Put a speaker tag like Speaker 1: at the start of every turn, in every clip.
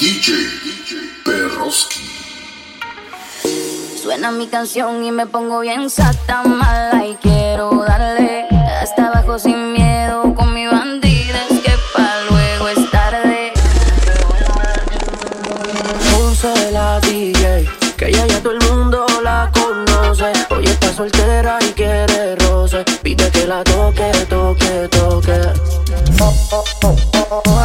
Speaker 1: DJ Perroski.
Speaker 2: Suena mi canción y me pongo bien sata mala y quiero darle hasta abajo sin miedo con mi bandida que pa luego es tarde.
Speaker 3: Puse la DJ que ya ya todo el mundo la conoce. Hoy está soltera y quiere roce. Pide que la toque, toque, toque.
Speaker 4: Oh, oh, oh,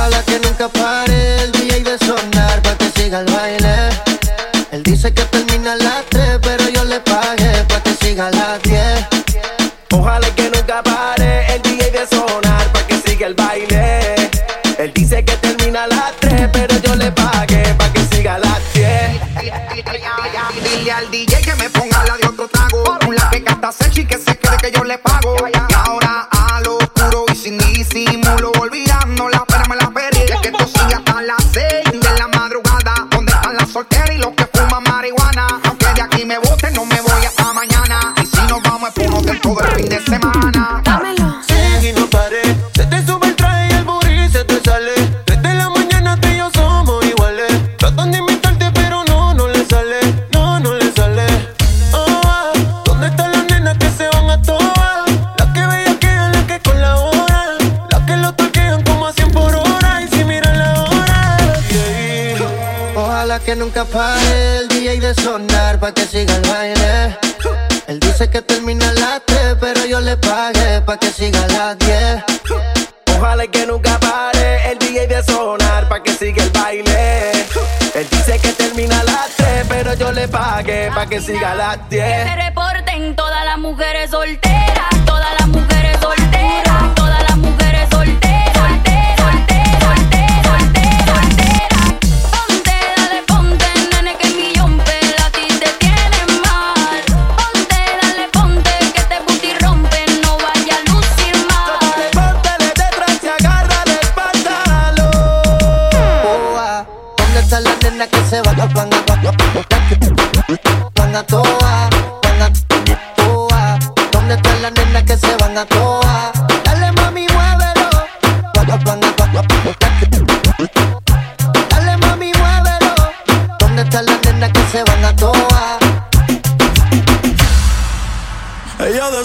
Speaker 4: que nunca pare el DJ de sonar pa' que siga el baile. Él dice que termina las 3, pero yo le pagué pa' que siga las 10.
Speaker 3: Ojalá que nunca pare el DJ de sonar
Speaker 4: pa' que siga el baile. Él dice que termina las 3, pero yo le pagué pa' que siga las 10.
Speaker 3: Que
Speaker 2: se reporten todas las mujeres solteras.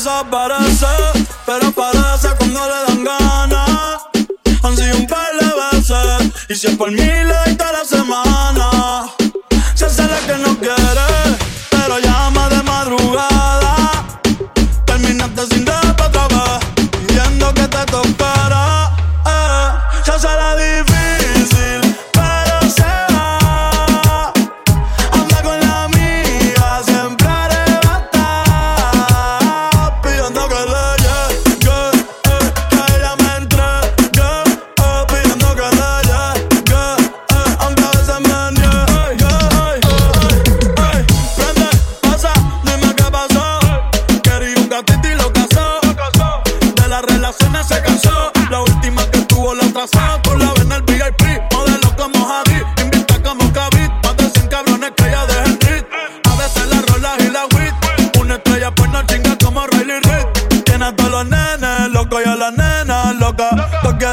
Speaker 5: desaparece, pero aparece cuando le dan ganas. Han sido un par de veces, y si es por mí le doy la semana.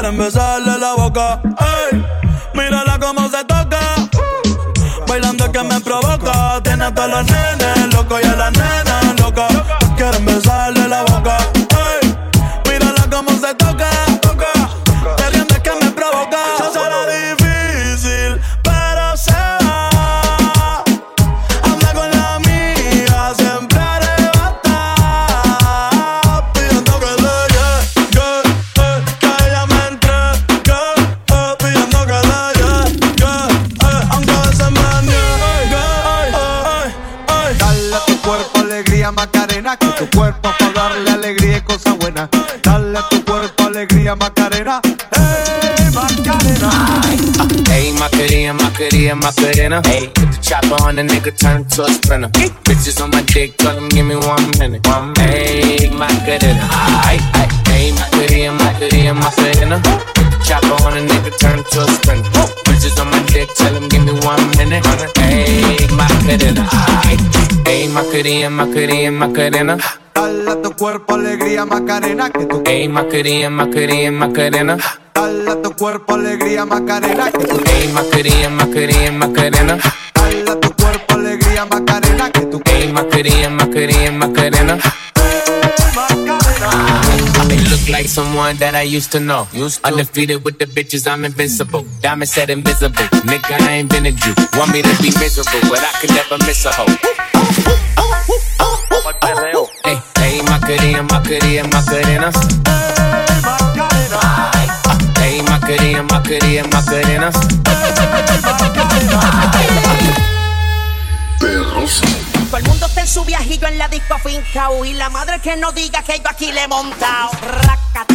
Speaker 5: quieren besarle la boca. Ey, mírala cómo se toca. Bailando que me provoca. Tiene hasta los
Speaker 6: Macarena, my Macarena. Hey,
Speaker 7: put the chopper on the nigga, turn to a sprinter. Hey. Bitches on my dick, tell them give me one minute. One minute. Hey, my Aye, aye. Hey, Macarena, Macarena, Macarena. Put the chopper on a nigga, turn to a sprinter. Oh. Bitches on my dick, tell them give me one minute. Hey, my Aye. Hey, my Macarena, Macarena.
Speaker 6: Dale a tu cuerpo alegría Macarena, que tu
Speaker 7: Ey, Macarena, Macarena, Macarena.
Speaker 6: Dale a tu cuerpo alegría Macarena, que tu
Speaker 7: Ey, Macarena, Macarena, Macarena.
Speaker 6: Dale a tu cuerpo alegría Macarena, que tu
Speaker 7: Ey, Macarena, Macarena, Macarena. It look like someone that I used to know. Undefeated with the bitches, I'm invincible. Diamond said invisible. Nigga, I ain't been a Jew. Want me to be miserable, but I could never miss a hoe. Hey, hey, Macarena, Macarena, Macarena. Hey, Macarena, Macarena, Macarena.
Speaker 1: Perroski.
Speaker 8: Todo el mundo está en su viajillo en la disco fincao y la madre que no diga que yo aquí le he montado. Raca,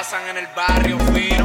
Speaker 9: pasan en el barrio.